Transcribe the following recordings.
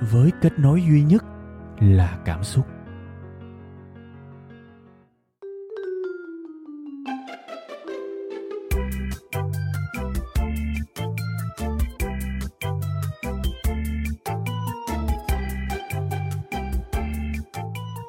với kết nối duy nhất là cảm xúc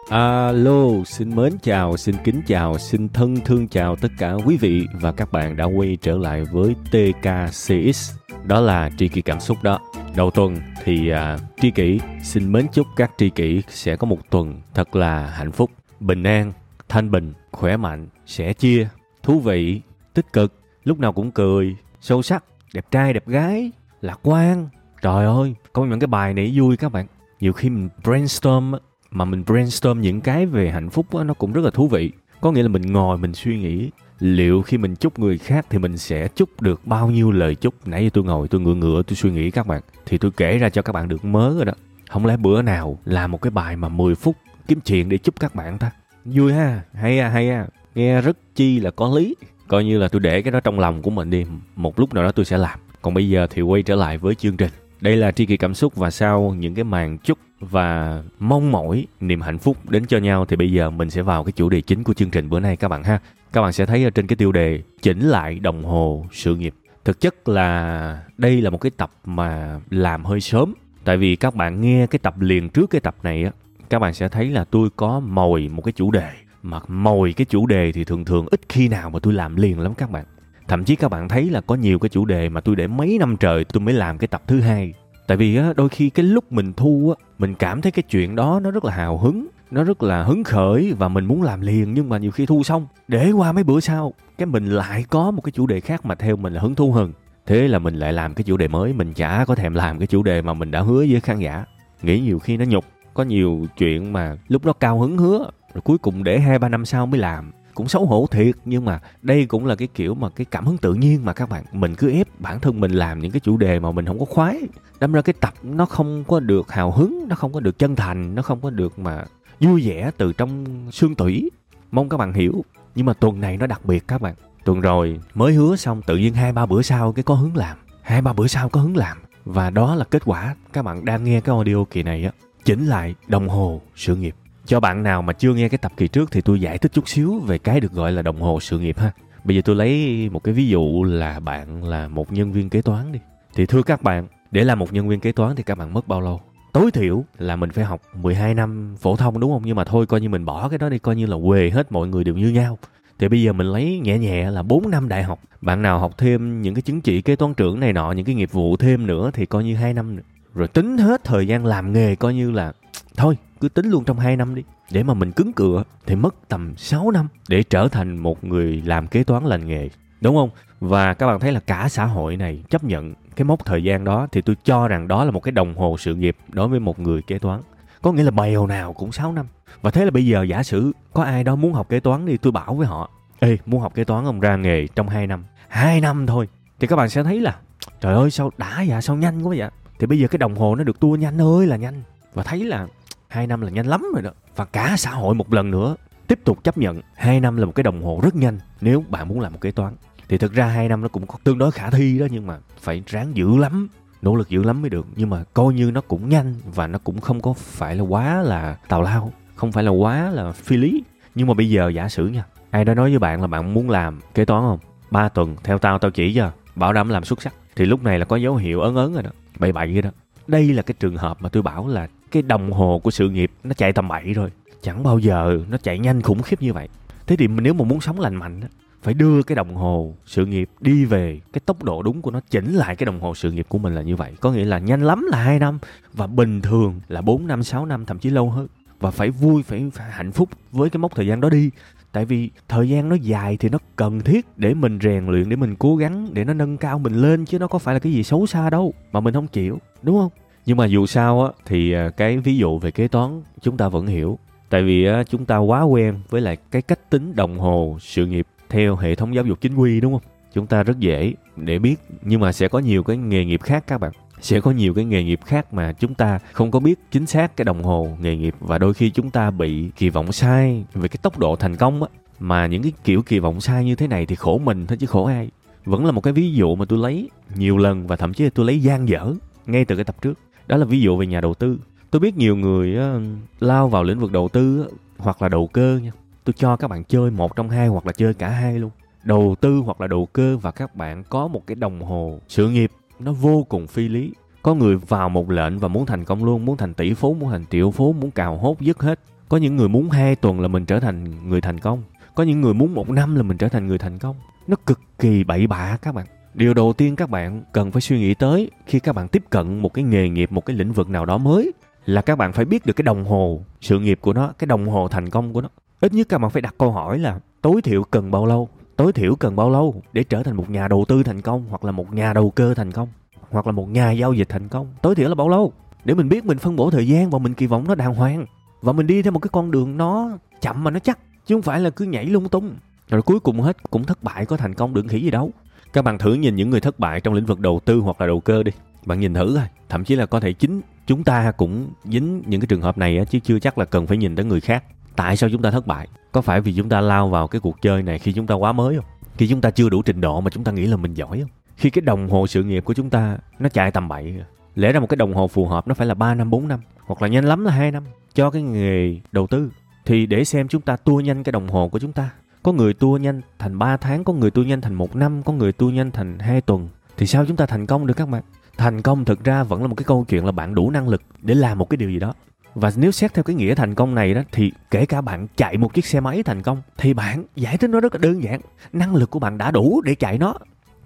Alo, xin mến chào, xin kính chào, xin thân thương chào tất cả quý vị và các bạn đã quay trở lại với TKCX. Đó là tri kỷ cảm xúc đó. Đầu tuần thì à, tri kỷ xin mến chúc các tri kỷ sẽ có một tuần thật là hạnh phúc, bình an, thanh bình, khỏe mạnh, sẻ chia, thú vị, tích cực, lúc nào cũng cười, sâu sắc, đẹp trai, đẹp gái, lạc quan. Trời ơi, có những cái bài này vui các bạn. Nhiều khi mình brainstorm mà mình brainstorm những cái về hạnh phúc đó, nó cũng rất là thú vị có nghĩa là mình ngồi mình suy nghĩ liệu khi mình chúc người khác thì mình sẽ chúc được bao nhiêu lời chúc? Nãy giờ tôi ngồi, tôi ngựa ngựa tôi suy nghĩ các bạn. Thì tôi kể ra cho các bạn được mớ rồi đó. Không lẽ bữa nào làm một cái bài mà 10 phút kiếm chuyện để chúc các bạn ta? Vui ha, hay à hay à. Nghe rất chi là có lý. Coi như là tôi để cái đó trong lòng của mình đi. Một lúc nào đó tôi sẽ làm. Còn bây giờ thì quay trở lại với chương trình. Đây là tri kỳ cảm xúc và sau những cái màn chúc và mong mỏi niềm hạnh phúc đến cho nhau. Thì bây giờ mình sẽ vào cái chủ đề chính của chương trình bữa nay các bạn ha. Các bạn sẽ thấy ở trên cái tiêu đề chỉnh lại đồng hồ sự nghiệp. Thực chất là đây là một cái tập mà làm hơi sớm. Tại vì các bạn nghe cái tập liền trước cái tập này á, các bạn sẽ thấy là tôi có mồi một cái chủ đề. Mà mồi cái chủ đề thì thường thường ít khi nào mà tôi làm liền lắm các bạn. Thậm chí các bạn thấy là có nhiều cái chủ đề mà tôi để mấy năm trời tôi mới làm cái tập thứ hai tại vì á đôi khi cái lúc mình thu á mình cảm thấy cái chuyện đó nó rất là hào hứng nó rất là hứng khởi và mình muốn làm liền nhưng mà nhiều khi thu xong. Để qua mấy bữa sau, cái mình lại có một cái chủ đề khác mà theo mình là hứng thú hơn. Thế là mình lại làm cái chủ đề mới, mình chả có thèm làm cái chủ đề mà mình đã hứa với khán giả. Nghĩ nhiều khi nó nhục, có nhiều chuyện mà lúc đó cao hứng hứa, rồi cuối cùng để hai ba năm sau mới làm. Cũng xấu hổ thiệt, nhưng mà đây cũng là cái kiểu mà cái cảm hứng tự nhiên mà các bạn, mình cứ ép bản thân mình làm những cái chủ đề mà mình không có khoái. Đâm ra cái tập nó không có được hào hứng, nó không có được chân thành, nó không có được mà vui vẻ từ trong xương tủy. Mong các bạn hiểu. Nhưng mà tuần này nó đặc biệt các bạn. Tuần rồi mới hứa xong tự nhiên hai ba bữa sau cái có hứng làm. Hai ba bữa sau có hứng làm. Và đó là kết quả. Các bạn đang nghe cái audio kỳ này á, chỉnh lại đồng hồ sự nghiệp. Cho bạn nào mà chưa nghe cái tập kỳ trước thì tôi giải thích chút xíu về cái được gọi là đồng hồ sự nghiệp ha. Bây giờ tôi lấy một cái ví dụ là bạn là một nhân viên kế toán đi. Thì thưa các bạn, để làm một nhân viên kế toán thì các bạn mất bao lâu? Tối thiểu là mình phải học 12 năm phổ thông đúng không? Nhưng mà thôi, coi như mình bỏ cái đó đi, coi như là quề hết, mọi người đều như nhau. Thì bây giờ mình lấy nhẹ nhẹ là 4 năm đại học. Bạn nào học thêm những cái chứng chỉ kế toán trưởng này nọ, những cái nghiệp vụ thêm nữa thì coi như hai năm nữa. rồi tính hết thời gian làm nghề coi như là thôi, cứ tính luôn trong 2 năm đi. Để mà mình cứng cựa thì mất tầm 6 năm để trở thành một người làm kế toán lành nghề. Đúng không? Và các bạn thấy là cả xã hội này chấp nhận cái mốc thời gian đó thì tôi cho rằng đó là một cái đồng hồ sự nghiệp đối với một người kế toán. Có nghĩa là bèo nào cũng 6 năm. Và thế là bây giờ giả sử có ai đó muốn học kế toán thì tôi bảo với họ, ê, muốn học kế toán ông ra nghề trong 2 năm. 2 năm thôi. Thì các bạn sẽ thấy là, trời ơi, sao đã vậy? Sao nhanh quá vậy? Thì bây giờ cái đồng hồ nó được tua nhanh ơi là nhanh. Và thấy là hai năm là nhanh lắm rồi đó. Và cả xã hội một lần nữa tiếp tục chấp nhận hai năm là một cái đồng hồ rất nhanh nếu bạn muốn làm một kế toán thì thực ra hai năm nó cũng tương đối khả thi đó, nhưng mà phải ráng dữ lắm, nỗ lực dữ lắm mới được. Nhưng mà coi như nó cũng nhanh và nó cũng không có phải là quá là tào lao, không phải là quá là phi lý. Nhưng mà bây giờ giả sử nha, ai đó nói với bạn là bạn muốn làm kế toán không? Ba tuần, theo tao tao chỉ cho, bảo đảm làm xuất sắc. Thì lúc này là có dấu hiệu ấn ấn rồi đó, bậy bậy rồi đó. Đây là cái trường hợp mà tôi bảo là cái đồng hồ của sự nghiệp nó chạy tầm bậy rồi. Chẳng bao giờ nó chạy nhanh khủng khiếp như vậy. Thế thì nếu mà muốn sống lành mạnh phải đưa cái đồng hồ sự nghiệp đi về cái tốc độ đúng của nó chỉnh lại cái đồng hồ sự nghiệp của mình là như vậy. Có nghĩa là nhanh lắm là hai năm và bình thường là 4 năm 6 năm thậm chí lâu hơn. Và phải vui phải, phải hạnh phúc với cái mốc thời gian đó đi. Tại vì thời gian nó dài thì nó cần thiết để mình rèn luyện để mình cố gắng để nó nâng cao mình lên chứ nó có phải là cái gì xấu xa đâu mà mình không chịu đúng không? Nhưng mà dù sao á thì à, cái ví dụ về kế toán chúng ta vẫn hiểu. Tại vì á, chúng ta quá quen với lại cái cách tính đồng hồ sự nghiệp theo hệ thống giáo dục chính quy đúng không? Chúng ta rất dễ để biết nhưng mà sẽ có nhiều cái nghề nghiệp khác các bạn. Sẽ có nhiều cái nghề nghiệp khác mà chúng ta không có biết chính xác cái đồng hồ nghề nghiệp. Và đôi khi chúng ta bị kỳ vọng sai về cái tốc độ thành công á. Mà những cái kiểu kỳ vọng sai như thế này thì khổ mình thôi chứ khổ ai. Vẫn là một cái ví dụ mà tôi lấy nhiều lần và thậm chí là tôi lấy gian dở ngay từ cái tập trước. Đó là ví dụ về nhà đầu tư. Tôi biết nhiều người uh, lao vào lĩnh vực đầu tư uh, hoặc là đầu cơ nha tôi cho các bạn chơi một trong hai hoặc là chơi cả hai luôn. Đầu tư hoặc là đầu cơ và các bạn có một cái đồng hồ sự nghiệp, nó vô cùng phi lý. Có người vào một lệnh và muốn thành công luôn, muốn thành tỷ phú, muốn thành triệu phú, muốn cào hốt dứt hết. Có những người muốn hai tuần là mình trở thành người thành công. Có những người muốn một năm là mình trở thành người thành công. Nó cực kỳ bậy bạ các bạn. Điều đầu tiên các bạn cần phải suy nghĩ tới khi các bạn tiếp cận một cái nghề nghiệp, một cái lĩnh vực nào đó mới là các bạn phải biết được cái đồng hồ sự nghiệp của nó, cái đồng hồ thành công của nó ít nhất các bạn phải đặt câu hỏi là tối thiểu cần bao lâu? Tối thiểu cần bao lâu để trở thành một nhà đầu tư thành công hoặc là một nhà đầu cơ thành công? Hoặc là một nhà giao dịch thành công? Tối thiểu là bao lâu? Để mình biết, mình phân bổ thời gian và mình kỳ vọng nó đàng hoàng. Và mình đi theo một cái con đường nó chậm mà nó chắc, chứ không phải là cứ nhảy lung tung. Rồi cuối cùng hết, cũng thất bại có thành công được khỉ gì đâu. Các bạn thử nhìn những người thất bại trong lĩnh vực đầu tư hoặc là đầu cơ đi. Bạn nhìn thử thôi thậm chí là có thể chính chúng ta cũng dính những cái trường hợp này chứ chưa chắc là cần phải nhìn tới người khác tại sao chúng ta thất bại? Có phải vì chúng ta lao vào cái cuộc chơi này khi chúng ta quá mới không? Khi chúng ta chưa đủ trình độ mà chúng ta nghĩ là mình giỏi không? Khi cái đồng hồ sự nghiệp của chúng ta nó chạy tầm bậy, lẽ ra một cái đồng hồ phù hợp nó phải là 3 năm 4 năm, hoặc là nhanh lắm là hai năm cho cái nghề đầu tư. Thì để xem chúng ta tua nhanh cái đồng hồ của chúng ta. Có người tua nhanh thành 3 tháng, có người tua nhanh thành một năm, có người tua nhanh thành hai tuần. Thì sao chúng ta thành công được các bạn? Thành công thực ra vẫn là một cái câu chuyện là bạn đủ năng lực để làm một cái điều gì đó và nếu xét theo cái nghĩa thành công này đó, thì kể cả bạn chạy một chiếc xe máy thành công, thì bạn giải thích nó rất là đơn giản. Năng lực của bạn đã đủ để chạy nó.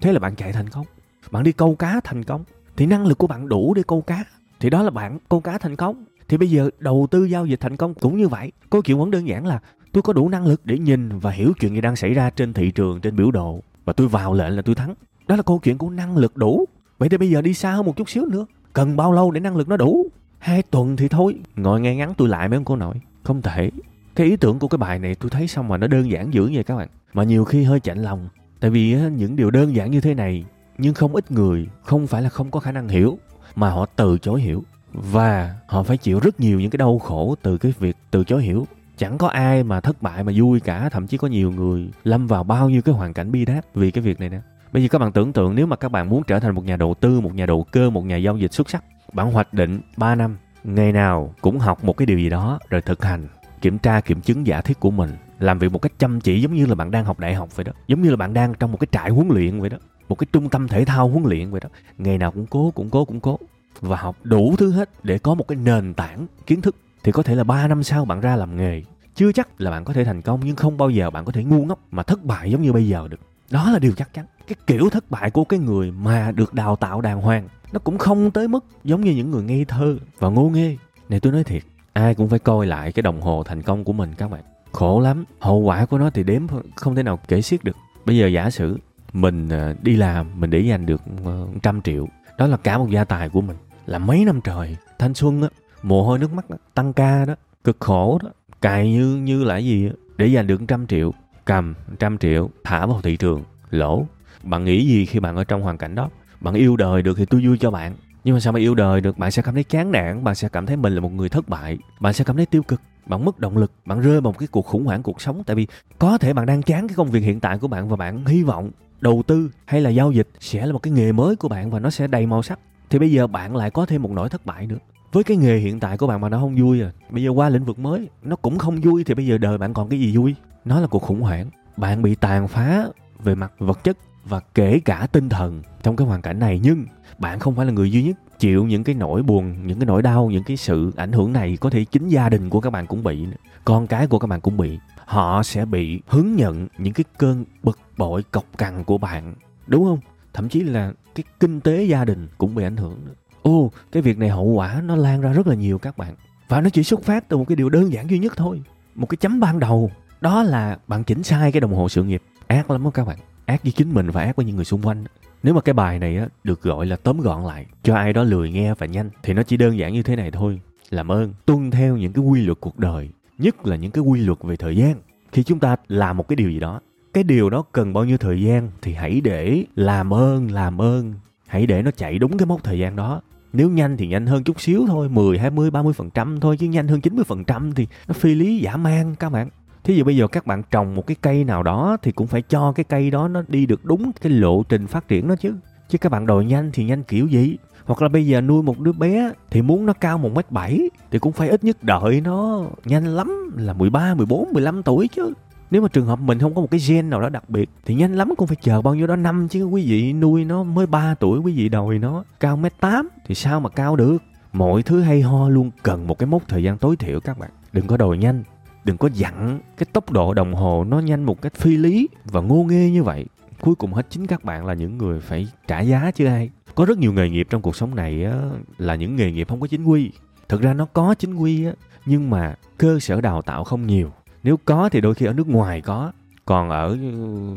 Thế là bạn chạy thành công. Bạn đi câu cá thành công. Thì năng lực của bạn đủ để câu cá. Thì đó là bạn câu cá thành công. Thì bây giờ đầu tư giao dịch thành công cũng như vậy. Câu chuyện vẫn đơn giản là tôi có đủ năng lực để nhìn và hiểu chuyện gì đang xảy ra trên thị trường, trên biểu đồ. Và tôi vào lệnh là tôi thắng. Đó là câu chuyện của năng lực đủ. Vậy thì bây giờ đi xa hơn một chút xíu nữa. Cần bao lâu để năng lực nó đủ? Hai tuần thì thôi. Ngồi nghe ngắn tôi lại mấy ông cô nội. Không thể. Cái ý tưởng của cái bài này tôi thấy xong mà nó đơn giản dữ vậy các bạn. Mà nhiều khi hơi chạnh lòng. Tại vì những điều đơn giản như thế này, nhưng không ít người không phải là không có khả năng hiểu, mà họ từ chối hiểu. Và họ phải chịu rất nhiều những cái đau khổ từ cái việc từ chối hiểu. Chẳng có ai mà thất bại mà vui cả, thậm chí có nhiều người lâm vào bao nhiêu cái hoàn cảnh bi đát vì cái việc này nè. Bây giờ các bạn tưởng tượng, nếu mà các bạn muốn trở thành một nhà đầu tư, một nhà đầu cơ, một nhà giao dịch xuất sắc bạn hoạch định 3 năm, ngày nào cũng học một cái điều gì đó rồi thực hành, kiểm tra, kiểm chứng, giả thuyết của mình, làm việc một cách chăm chỉ giống như là bạn đang học đại học vậy đó, giống như là bạn đang trong một cái trại huấn luyện vậy đó, một cái trung tâm thể thao huấn luyện vậy đó. Ngày nào cũng cố cũng cố cũng cố và học đủ thứ hết để có một cái nền tảng kiến thức. Thì có thể là 3 năm sau bạn ra làm nghề, chưa chắc là bạn có thể thành công nhưng không bao giờ bạn có thể ngu ngốc mà thất bại giống như bây giờ được. Đó là điều chắc chắn cái kiểu thất bại của cái người mà được đào tạo đàng hoàng nó cũng không tới mức giống như những người ngây thơ và ngô nghê. Này tôi nói thiệt ai cũng phải coi lại cái đồng hồ thành công của mình các bạn. Khổ lắm hậu quả của nó thì đếm không thể nào kể xiết được. Bây giờ giả sử mình à, đi làm mình để dành được ờ, trăm triệu đó là cả một gia tài của mình là mấy năm trời thanh xuân á mồ hôi nước mắt đó, tăng ca đó cực khổ đó cài như như là gì để dành được trăm triệu cầm trăm triệu thả vào thị trường lỗ bạn nghĩ gì khi bạn ở trong hoàn cảnh đó? Bạn yêu đời được thì tôi vui cho bạn. Nhưng mà sao mà yêu đời được? Bạn sẽ cảm thấy chán nản, bạn sẽ cảm thấy mình là một người thất bại, bạn sẽ cảm thấy tiêu cực, bạn mất động lực, bạn rơi vào một cái cuộc khủng hoảng cuộc sống. Tại vì có thể bạn đang chán cái công việc hiện tại của bạn và bạn hy vọng đầu tư hay là giao dịch sẽ là một cái nghề mới của bạn và nó sẽ đầy màu sắc. Thì bây giờ bạn lại có thêm một nỗi thất bại nữa. Với cái nghề hiện tại của bạn mà nó không vui à bây giờ qua lĩnh vực mới, nó cũng không vui thì bây giờ đời bạn còn cái gì vui? Nó là cuộc khủng hoảng. Bạn bị tàn phá về mặt vật chất và kể cả tinh thần trong cái hoàn cảnh này. Nhưng bạn không phải là người duy nhất chịu những cái nỗi buồn, những cái nỗi đau, những cái sự ảnh hưởng này có thể chính gia đình của các bạn cũng bị con cái của các bạn cũng bị. Họ sẽ bị hứng nhận những cái cơn bực bội, cọc cằn của bạn, đúng không? Thậm chí là cái kinh tế gia đình cũng bị ảnh hưởng ô, cái việc này hậu quả nó lan ra rất là nhiều các bạn. Và nó chỉ xuất phát từ một cái điều đơn giản duy nhất thôi. Một cái chấm ban đầu. Đó là bạn chỉnh sai cái đồng hồ sự nghiệp. Ác lắm đó các bạn ác với chính mình và ác với những người xung quanh. Nếu mà cái bài này á được gọi là tóm gọn lại cho ai đó lười nghe và nhanh thì nó chỉ đơn giản như thế này thôi. Làm ơn tuân theo những cái quy luật cuộc đời nhất là những cái quy luật về thời gian. Khi chúng ta làm một cái điều gì đó cái điều đó cần bao nhiêu thời gian thì hãy để làm ơn làm ơn. Hãy để nó chạy đúng cái mốc thời gian đó. Nếu nhanh thì nhanh hơn chút xíu thôi 10, 20, 30 phần trăm thôi chứ nhanh hơn 90 phần trăm thì nó phi lý giả man các bạn thí dụ bây giờ các bạn trồng một cái cây nào đó thì cũng phải cho cái cây đó nó đi được đúng cái lộ trình phát triển đó chứ chứ các bạn đòi nhanh thì nhanh kiểu gì hoặc là bây giờ nuôi một đứa bé thì muốn nó cao một mét bảy thì cũng phải ít nhất đợi nó nhanh lắm là 13, 14, 15 tuổi chứ. Nếu mà trường hợp mình không có một cái gen nào đó đặc biệt thì nhanh lắm cũng phải chờ bao nhiêu đó năm chứ quý vị nuôi nó mới 3 tuổi quý vị đòi nó cao mét 8 thì sao mà cao được. Mọi thứ hay ho luôn cần một cái mốc thời gian tối thiểu các bạn. Đừng có đòi nhanh, đừng có dặn cái tốc độ đồng hồ nó nhanh một cách phi lý và ngô nghê như vậy. Cuối cùng hết chính các bạn là những người phải trả giá chứ ai. Có rất nhiều nghề nghiệp trong cuộc sống này á, là những nghề nghiệp không có chính quy. Thực ra nó có chính quy á, nhưng mà cơ sở đào tạo không nhiều. Nếu có thì đôi khi ở nước ngoài có còn ở ừ,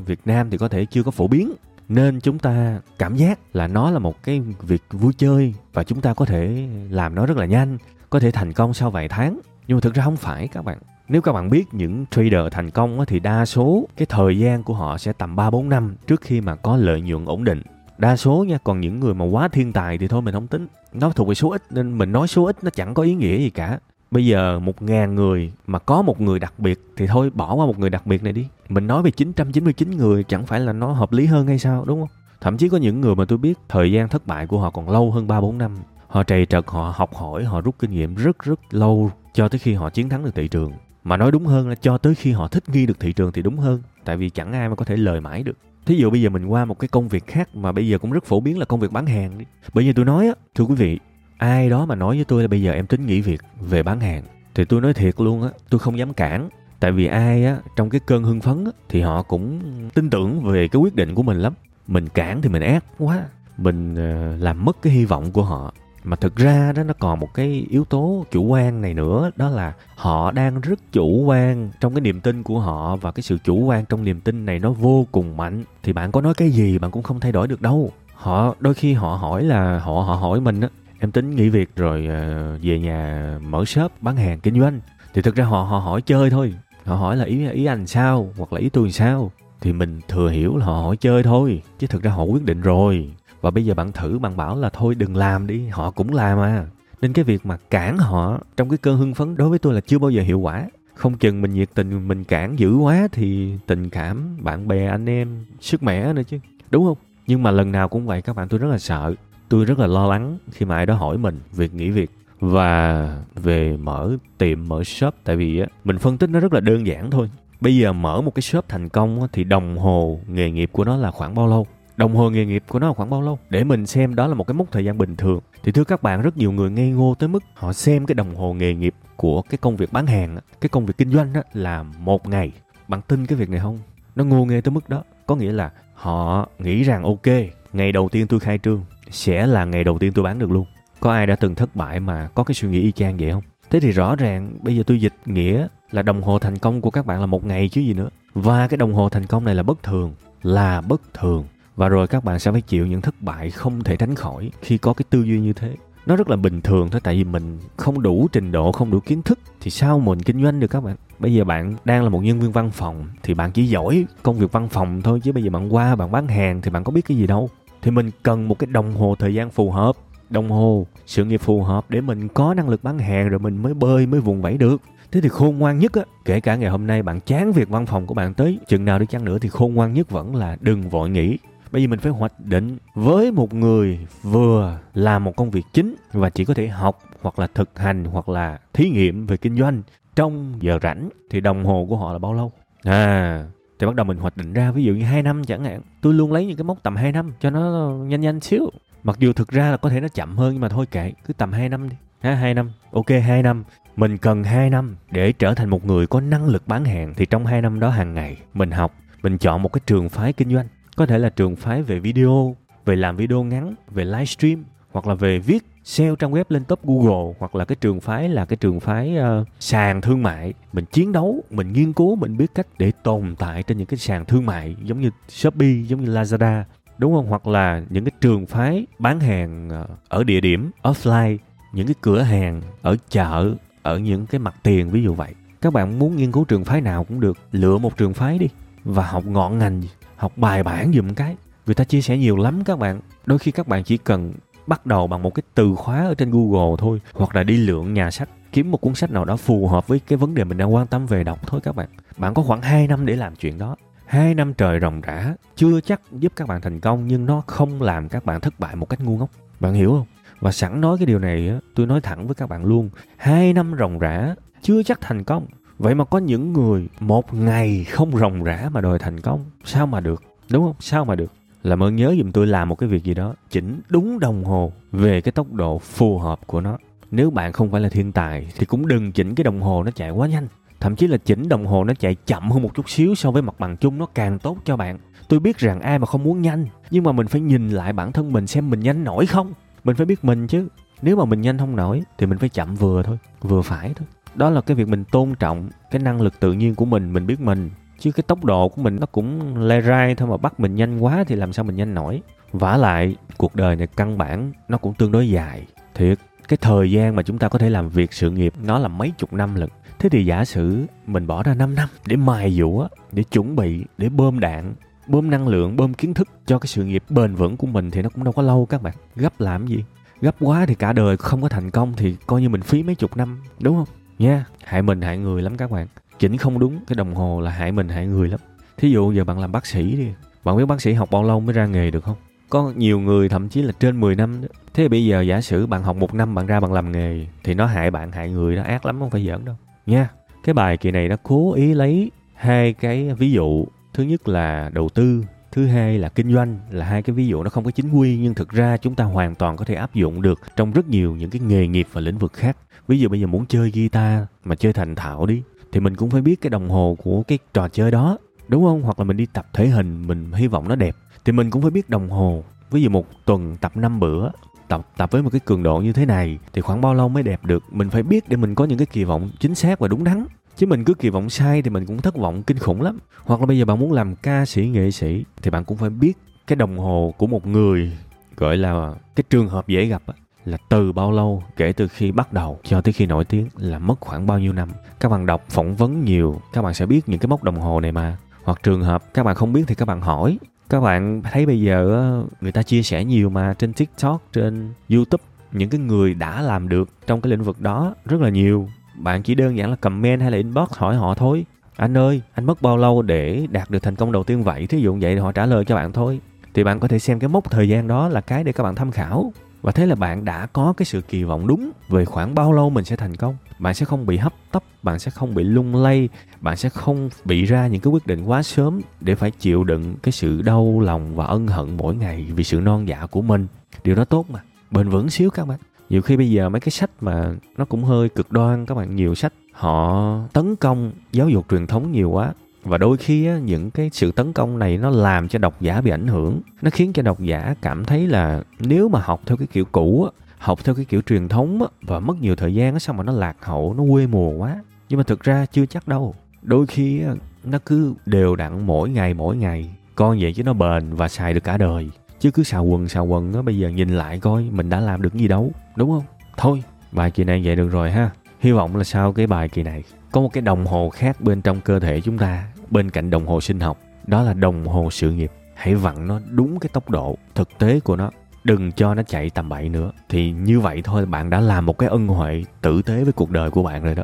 việt nam thì có thể chưa có phổ biến. Nên chúng ta cảm giác là nó là một cái việc vui chơi và chúng ta có thể làm nó rất là nhanh có thể thành công sau vài tháng. Nhưng mà thực ra không phải các bạn nếu các bạn biết những trader thành công thì đa số cái thời gian của họ sẽ tầm 3 4 năm trước khi mà có lợi nhuận ổn định. Đa số nha, còn những người mà quá thiên tài thì thôi mình không tính. Nó thuộc về số ít, nên mình nói số ít nó chẳng có ý nghĩa gì cả. Bây giờ một ngàn người mà có một người đặc biệt thì thôi, bỏ qua một người đặc biệt này đi. Mình nói về 999 người chẳng phải là nó hợp lý hơn hay sao, đúng không? Thậm chí có những người mà tôi biết thời gian thất bại của họ còn lâu hơn ba bốn năm. Họ trầy trật, họ học hỏi, họ rút kinh nghiệm rất rất lâu cho tới khi họ chiến thắng được thị trường mà nói đúng hơn là cho tới khi họ thích nghi được thị trường thì đúng hơn. Tại vì chẳng ai mà có thể lời mãi được. Thí dụ bây giờ mình qua một cái công việc khác mà bây giờ cũng rất phổ biến là công việc bán hàng đi. Bởi vì tôi nói á thưa quý vị ai đó mà nói với tôi là bây giờ em tính nghỉ việc về bán hàng thì tôi nói thiệt luôn á tôi không dám cản. Tại vì ai á trong cái cơn hưng phấn á, thì họ cũng tin tưởng về cái quyết định của mình lắm. Mình cản thì mình ác quá. Mình ờ, làm mất cái hy vọng của họ mà thực ra đó, nó còn một cái yếu tố chủ quan này nữa, đó là họ đang rất chủ quan trong cái niềm tin của họ và cái sự chủ quan trong niềm tin này nó vô cùng mạnh. Thì bạn có nói cái gì bạn cũng không thay đổi được đâu. Họ, đôi khi họ hỏi là, họ họ hỏi mình á, em tính nghỉ việc rồi ờ, về nhà mở shop bán hàng kinh doanh? Thì thực ra họ họ hỏi chơi thôi. Họ hỏi là ý ý anh sao hoặc là ý tôi sao? Thì mình thừa hiểu là họ hỏi chơi thôi, chứ thực ra họ quyết định rồi và bây giờ bạn thử, bạn bảo là thôi, đừng làm đi, họ cũng làm à. Nên cái việc mà cản họ trong cái cơn hưng phấn đối với tôi là chưa bao giờ hiệu quả. Không chừng mình nhiệt tình, mình cản dữ quá thì tình cảm bạn bè, anh em, sức mẻ nữa chứ. Đúng không? Nhưng mà lần nào cũng vậy, các bạn, tôi rất là sợ. Tôi rất là lo lắng khi mà ai đó hỏi mình việc nghỉ việc và về mở tiệm mở shop. Tại vì á, mình phân tích nó rất là đơn giản thôi. Bây giờ mở một cái shop thành công thì đồng hồ nghề nghiệp của nó là khoảng bao lâu? Đồng hồ nghề nghiệp của nó khoảng bao lâu? Để mình xem đó là một cái mốc thời gian bình thường. Thì thưa các bạn, rất nhiều người ngây ngô tới mức họ xem cái đồng hồ nghề nghiệp của cái công việc bán hàng cái công việc kinh doanh đó là một ngày. Bạn tin cái việc này không? Nó ngô nghê tới mức đó. Có nghĩa là họ nghĩ rằng, ok, ngày đầu tiên tôi khai trương sẽ là ngày đầu tiên tôi bán được luôn. Có ai đã từng thất bại mà có cái suy nghĩ y chang vậy không? Thế thì rõ ràng, bây giờ tôi dịch nghĩa là đồng hồ thành công của các bạn là một ngày chứ gì nữa. Và cái đồng hồ thành công này là bất thường. Là bất thường và rồi các bạn sẽ phải chịu những thất bại không thể tránh khỏi khi có cái tư duy như thế. Nó rất là bình thường thôi, tại vì mình không đủ trình độ, không đủ kiến thức thì sao mình kinh doanh được các bạn? Bây giờ bạn đang là một nhân viên văn phòng thì bạn chỉ giỏi công việc văn phòng thôi, chứ bây giờ bạn qua bạn bán hàng thì bạn có biết cái gì đâu. Thì mình cần một cái đồng hồ thời gian phù hợp, đồng hồ, sự nghiệp phù hợp để mình có năng lực bán hàng rồi mình mới bơi, mới vùng vẫy được. Thế thì khôn ngoan nhất á, kể cả ngày hôm nay bạn chán việc văn phòng của bạn tới chừng nào đi chăng nữa thì khôn ngoan nhất vẫn là đừng vội nghỉ. Bây giờ mình phải hoạch định với một người vừa làm một công việc chính và chỉ có thể học hoặc là thực hành hoặc là thí nghiệm về kinh doanh trong giờ rảnh thì đồng hồ của họ là bao lâu? À, thì bắt đầu mình hoạch định ra ví dụ như 2 năm chẳng hạn. Tôi luôn lấy những cái mốc tầm 2 năm cho nó nhanh nhanh xíu. Mặc dù thực ra là có thể nó chậm hơn nhưng mà thôi kệ, cứ tầm 2 năm đi. Ha, 2 năm. Ok 2 năm. Mình cần 2 năm để trở thành một người có năng lực bán hàng thì trong 2 năm đó hàng ngày mình học, mình chọn một cái trường phái kinh doanh có thể là trường phái về video, về làm video ngắn, về livestream hoặc là về viết SEO trang web lên top Google hoặc là cái trường phái là cái trường phái uh, sàn thương mại. Mình chiến đấu mình nghiên cứu mình biết cách để tồn tại trên những cái sàn thương mại giống như Shopee giống như Lazada đúng không? Hoặc là những cái trường phái bán hàng ờ, ở địa điểm offline những cái cửa hàng ở chợ ở những cái mặt tiền ví dụ vậy. Các bạn muốn nghiên cứu trường phái nào cũng được. Lựa một trường phái đi và học ngọn ngành học bài bản dùm cái. Người ta chia sẻ nhiều lắm các bạn. Đôi khi các bạn chỉ cần bắt đầu bằng một cái từ khóa ở trên google thôi, hoặc là đi lượn nhà sách, kiếm một cuốn sách nào đó phù hợp với cái vấn đề mình đang quan tâm về đọc thôi các bạn. Bạn có khoảng 2 năm để làm chuyện đó. Hai năm trời ròng rã, chưa chắc giúp các bạn thành công, nhưng nó không làm các bạn thất bại một cách ngu ngốc. Bạn hiểu không? Và sẵn nói cái điều này tôi nói thẳng với các bạn luôn. Hai năm ròng rã, chưa chắc thành công vậy mà có những người một ngày không ròng rã mà đòi thành công, sao mà được? Đúng không? Sao mà được? Làm ơn nhớ giùm tôi làm một cái việc gì đó chỉnh đúng đồng hồ về cái tốc độ phù hợp của nó. Nếu bạn không phải là thiên tài thì cũng đừng chỉnh cái đồng hồ nó chạy quá nhanh. Thậm chí là chỉnh đồng hồ nó chạy chậm hơn một chút xíu so với mặt bằng chung nó càng tốt cho bạn. Tôi biết rằng ai mà không muốn nhanh, nhưng mà mình phải nhìn lại bản thân mình xem mình nhanh nổi không? Mình phải biết mình chứ. Nếu mà mình nhanh không nổi thì mình phải chậm vừa thôi, vừa phải thôi đó là cái việc mình tôn trọng cái năng lực tự nhiên của mình mình biết mình. Chứ cái tốc độ của mình nó cũng le rai thôi mà bắt mình nhanh quá thì làm sao mình nhanh nổi. Vả lại, cuộc đời này căn bản nó cũng tương đối dài. Thiệt, cái thời gian mà chúng ta có thể làm việc sự nghiệp nó là mấy chục năm lận. Thế thì giả sử mình bỏ ra 5 năm để mài dũa, để chuẩn bị, để bơm đạn, bơm năng lượng, bơm kiến thức cho cái sự nghiệp bền vững của mình thì nó cũng đâu có lâu các bạn. Gấp làm gì? Gấp quá thì cả đời không có thành công thì coi như mình phí mấy chục năm, đúng không? Nha yeah. hại mình hại người lắm các bạn chỉnh không đúng, cái đồng hồ là hại mình hại người lắm thí dụ giờ bạn làm bác sĩ đi, bạn biết bác sĩ học bao lâu mới ra nghề được không có nhiều người thậm chí là trên 10 năm đó. thế bây giờ giả sử bạn học một năm bạn ra bạn làm nghề thì nó hại bạn, hại người đó ác lắm, không phải giỡn đâu nha, cái bài kỳ này nó cố ý lấy hai cái ví dụ thứ nhất là đầu tư thứ hai là kinh doanh là hai cái ví dụ nó không có chính quy, nhưng thực ra chúng ta hoàn toàn có thể áp dụng được trong rất nhiều những cái nghề nghiệp và lĩnh vực khác. Ví dụ bây giờ muốn chơi guitar mà chơi thành thạo đi, thì mình cũng phải biết cái đồng hồ của cái trò chơi đó, đúng không? Hoặc là mình đi tập thể hình, mình hy vọng nó đẹp, thì mình cũng phải biết đồng hồ. Ví dụ một tuần tập 5 bữa, tập tập với một cái cường độ như thế này thì khoảng bao lâu mới đẹp được? Mình phải biết để mình có những cái kỳ vọng chính xác và đúng đắn chứ mình cứ kỳ vọng sai thì mình cũng thất vọng, kinh khủng lắm. Hoặc là bây giờ bạn muốn làm ca sĩ, nghệ sĩ, thì bạn cũng phải biết cái đồng hồ của một người, gọi là cái trường hợp dễ gặp là từ bao lâu kể từ khi bắt đầu cho tới khi nổi tiếng, là mất khoảng bao nhiêu năm. Các bạn đọc phỏng vấn nhiều, các bạn sẽ biết những cái mốc đồng hồ này mà. Hoặc trường hợp các bạn không biết thì các bạn hỏi. Các bạn thấy bây giờ người ta chia sẻ nhiều mà trên tiktok, trên youtube, những cái người đã làm được trong cái lĩnh vực đó rất là nhiều bạn chỉ đơn giản là comment hay là inbox hỏi họ thôi. Anh ơi, anh mất bao lâu để đạt được thành công đầu tiên vậy? Thí dụ vậy thì họ trả lời cho bạn thôi. Thì bạn có thể xem cái mốc thời gian đó là cái để các bạn tham khảo. Và thế là bạn đã có cái sự kỳ vọng đúng về khoảng bao lâu mình sẽ thành công. Bạn sẽ không bị hấp tấp, bạn sẽ không bị lung lay, bạn sẽ không bị ra những cái quyết định quá sớm để phải chịu đựng cái sự đau lòng và ân hận mỗi ngày vì sự non dạ của mình. Điều đó tốt mà. Bền vững xíu các bạn nhiều khi bây giờ mấy cái sách mà nó cũng hơi cực đoan các bạn. Nhiều sách họ tấn công giáo dục truyền thống nhiều quá. Và đôi khi á, những cái sự tấn công này nó làm cho độc giả bị ảnh hưởng. Nó khiến cho độc giả cảm thấy là nếu mà học theo cái kiểu cũ á, học theo cái kiểu truyền thống á, và mất nhiều thời gian á, xong mà nó lạc hậu nó quê mùa quá. Nhưng mà thực ra chưa chắc đâu. Đôi khi á, nó cứ đều đặn mỗi ngày mỗi ngày. Con vậy chứ nó bền và xài được cả đời chứ cứ xào quần xào quần á bây giờ nhìn lại coi, mình đã làm được gì đâu, đúng không? Thôi, bài kỳ này vậy được rồi ha. Hy vọng là sau cái bài kỳ này, có một cái đồng hồ khác bên trong cơ thể chúng ta, bên cạnh đồng hồ sinh học, đó là đồng hồ sự nghiệp. Hãy vặn nó đúng cái tốc độ thực tế của nó, đừng cho nó chạy tầm bậy nữa. Thì như vậy thôi, bạn đã làm một cái ân huệ tử tế với cuộc đời của bạn rồi đó.